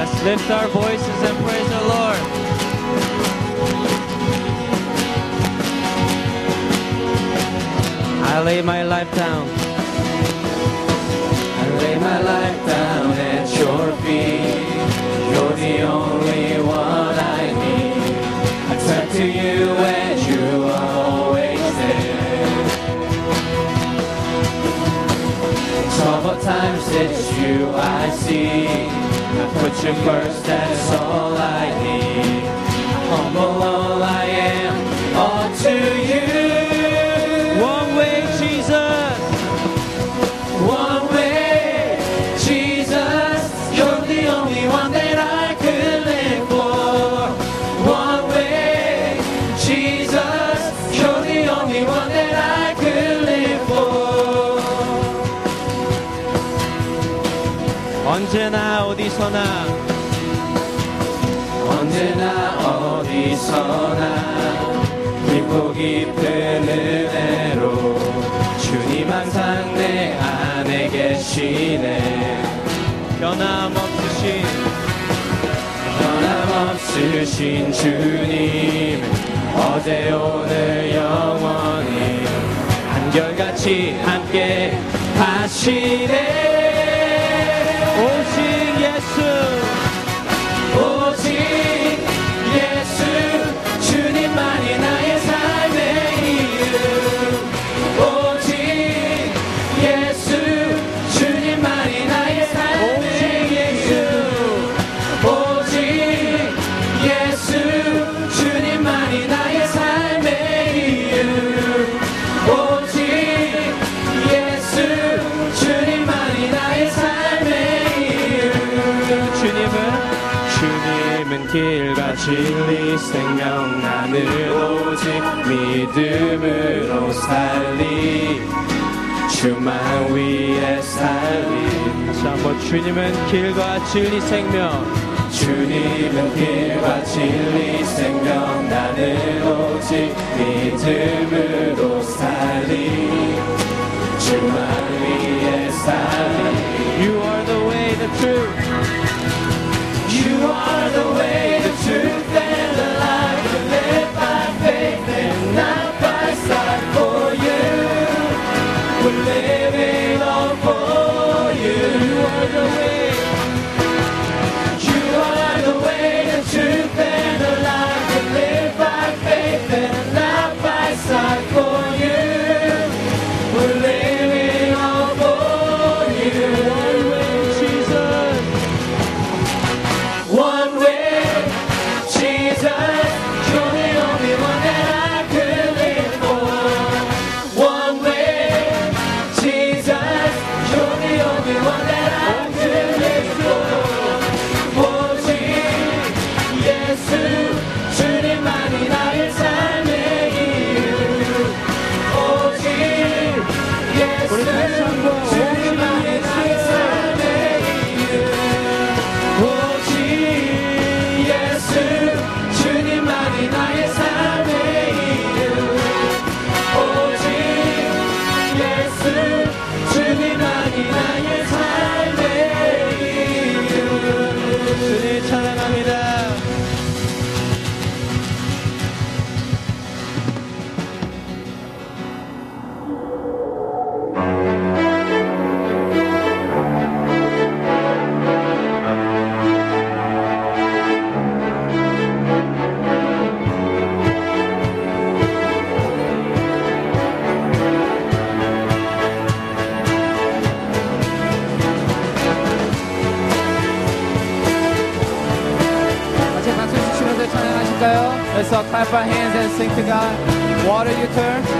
Let's lift our voices and praise the Lord. I lay my life down. I lay my life down at your feet. You're the only one I need. I turn to you and you are always there. Troubled times, it's you I see. I put you first, that's all I need. Humble all I 어디서나 언제나 어디서나 깊고 깊은 은혜로 주님 항상 내 안에 계시네. 변함없으신 변함없으신 주님 어제 오늘 영원히 한결같이 함께 하시네 주님은 길과 진리 생명 나는 오직 믿음으로 살리. 주만 위에 살리. 다시 한번 주님은 길과 진리 생명. 주님은 길과 진리 생명 나는 오직 믿음으로 살리. 주만 위에 살리. You are the way, the truth You are the way, the truth, sing to God. Water you turn.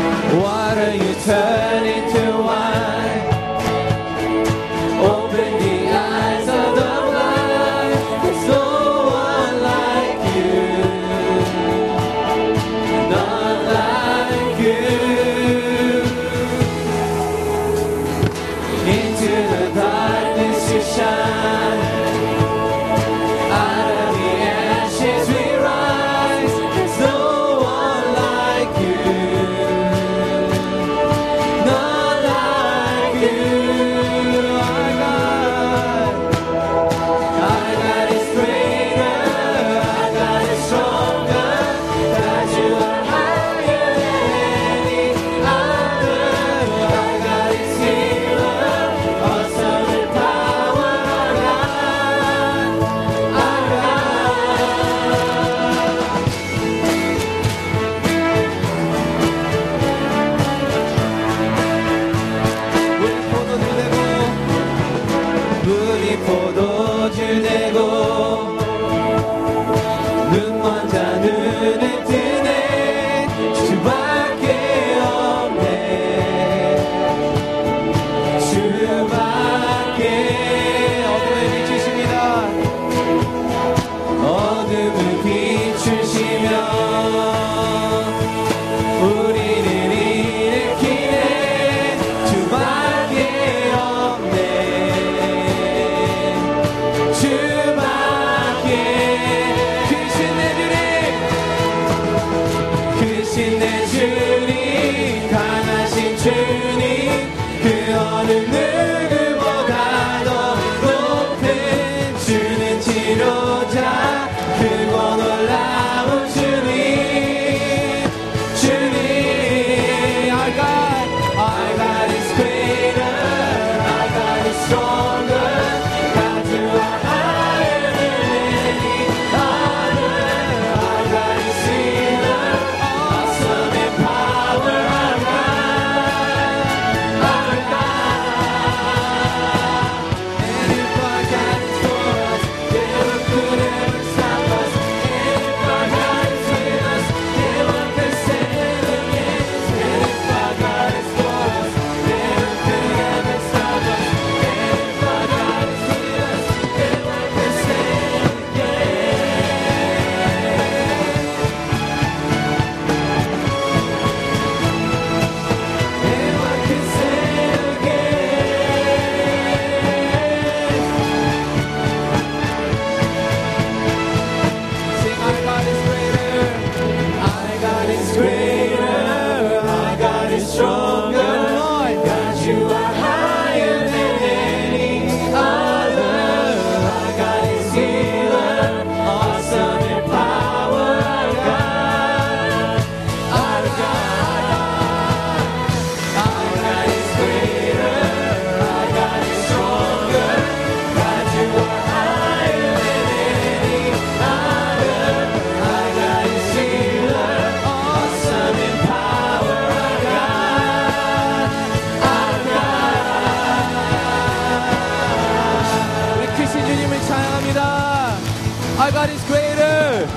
Our God is greater.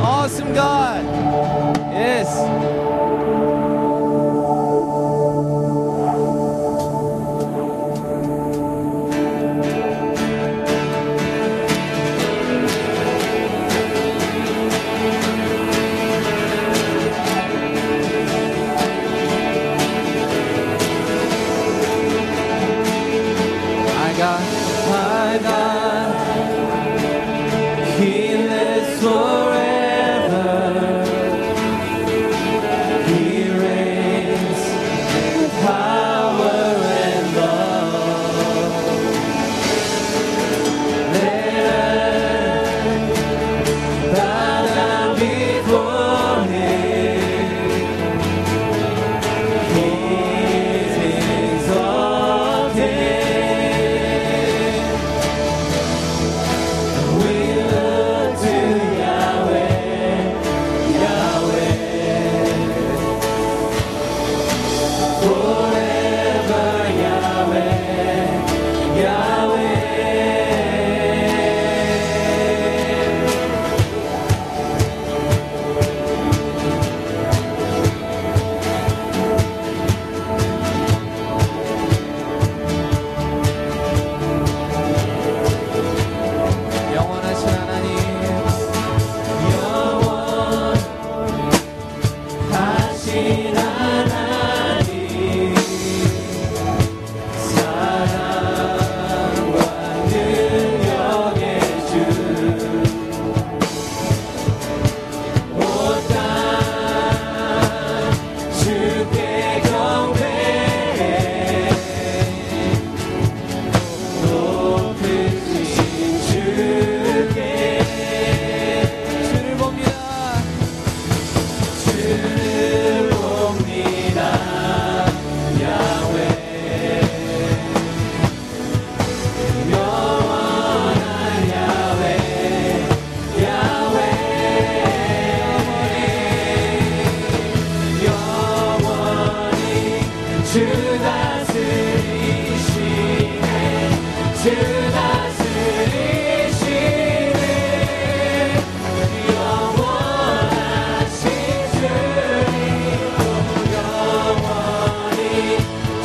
Awesome God. Yes.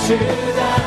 주다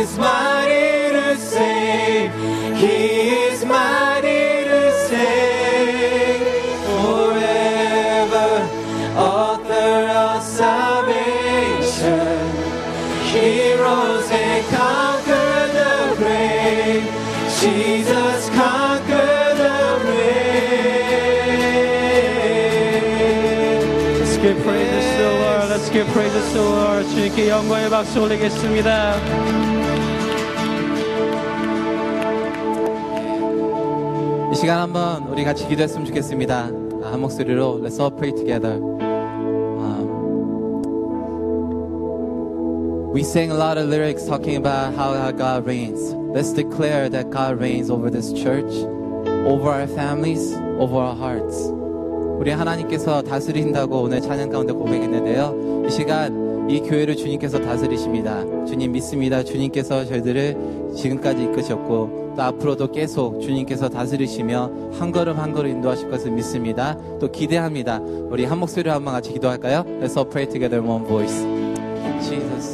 is mighty to save. He is mighty to save forever. Author of salvation. He rose and conquered the grave. Jesus conquered the grave. Let's give praises to the Lord. Let's give praises to the Lord. 주님께 영광의 박수 올리겠습니다. 시간 한번 우리 같이 기도했으면 좋겠습니다. 아, 한 목소리로 Let's all pray together. Um, we sang a lot of lyrics talking about how, how God reigns. Let's declare that God reigns over this church, over our families, over our hearts. 우리 하나님께서 다스린다고 오늘 찬양 가운데 고백했는데요. 이 시간 이 교회를 주님께서 다스리십니다. 주님 믿습니다. 주님께서 저희들을 지금까지 이끄셨고 또 앞으로도 계속 주님께서 다스리시며 한 걸음 한 걸음 인도하실 것을 믿습니다. 또 기대합니다. 우리 한 목소리로 한번 같이 기도할까요? Let's all pray together in one voice. Jesus.